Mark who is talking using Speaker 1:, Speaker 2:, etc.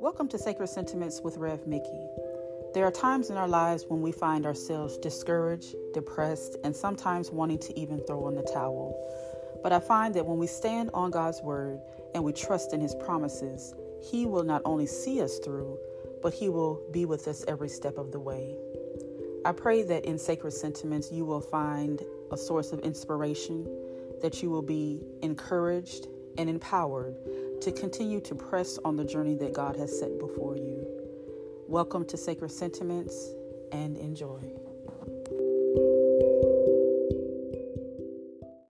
Speaker 1: Welcome to Sacred Sentiments with Rev Micki. There are times in our lives when we find ourselves discouraged, depressed, and sometimes wanting to even throw in the towel. But I find that when we stand on God's word and we trust in his promises, he will not only see us through, but he will be with us every step of the way. I pray that in Sacred Sentiments you will find a source of inspiration, that you will be encouraged and empowered to continue to press on the journey that God has set before you. Welcome to Sacred Sentiments and enjoy.